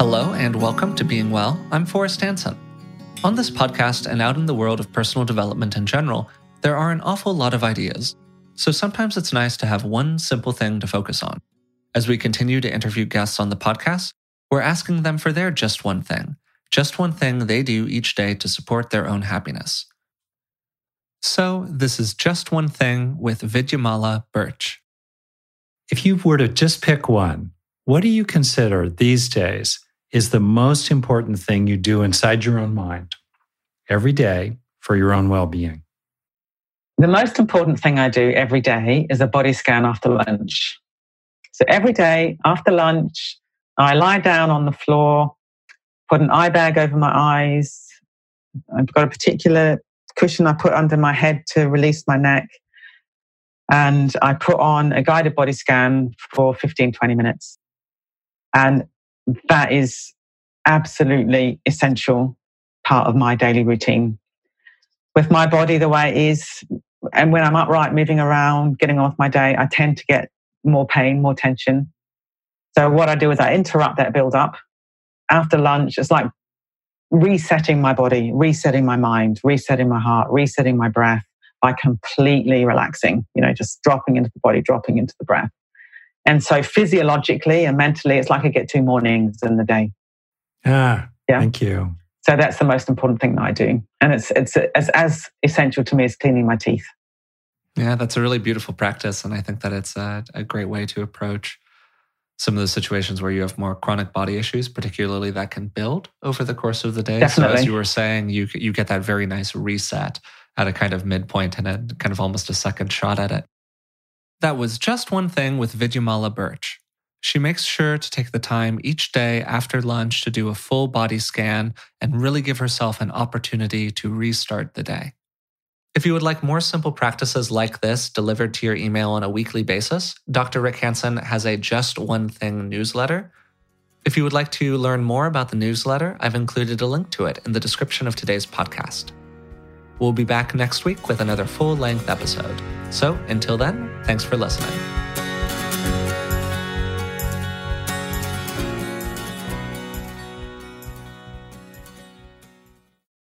Hello and welcome to Being Well. I'm Forrest Hanson. On this podcast and out in the world of personal development in general, there are an awful lot of ideas. So sometimes it's nice to have one simple thing to focus on. As we continue to interview guests on the podcast, we're asking them for their just one thing, just one thing they do each day to support their own happiness. So, this is just one thing with Vidyamala Burch. If you were to just pick one, what do you consider these days is the most important thing you do inside your own mind every day for your own well being? The most important thing I do every day is a body scan after lunch. So every day after lunch, I lie down on the floor, put an eye bag over my eyes. I've got a particular cushion I put under my head to release my neck. And I put on a guided body scan for 15, 20 minutes. And that is absolutely essential part of my daily routine. With my body the way it is, and when I'm upright, moving around, getting on with my day, I tend to get more pain, more tension. So what I do is I interrupt that build up. After lunch, it's like resetting my body, resetting my mind, resetting my heart, resetting my breath by completely relaxing, you know, just dropping into the body, dropping into the breath. And so physiologically and mentally, it's like I get two mornings in the day. Ah, yeah. thank you. So that's the most important thing that I do. And it's, it's as, as essential to me as cleaning my teeth. Yeah, that's a really beautiful practice. And I think that it's a, a great way to approach some of those situations where you have more chronic body issues, particularly that can build over the course of the day. Definitely. So as you were saying, you you get that very nice reset at a kind of midpoint and a kind of almost a second shot at it. That was just one thing with Vidyamala Burch. She makes sure to take the time each day after lunch to do a full body scan and really give herself an opportunity to restart the day. If you would like more simple practices like this delivered to your email on a weekly basis, Dr. Rick Hanson has a Just One Thing newsletter. If you would like to learn more about the newsletter, I've included a link to it in the description of today's podcast. We'll be back next week with another full length episode. So until then, thanks for listening.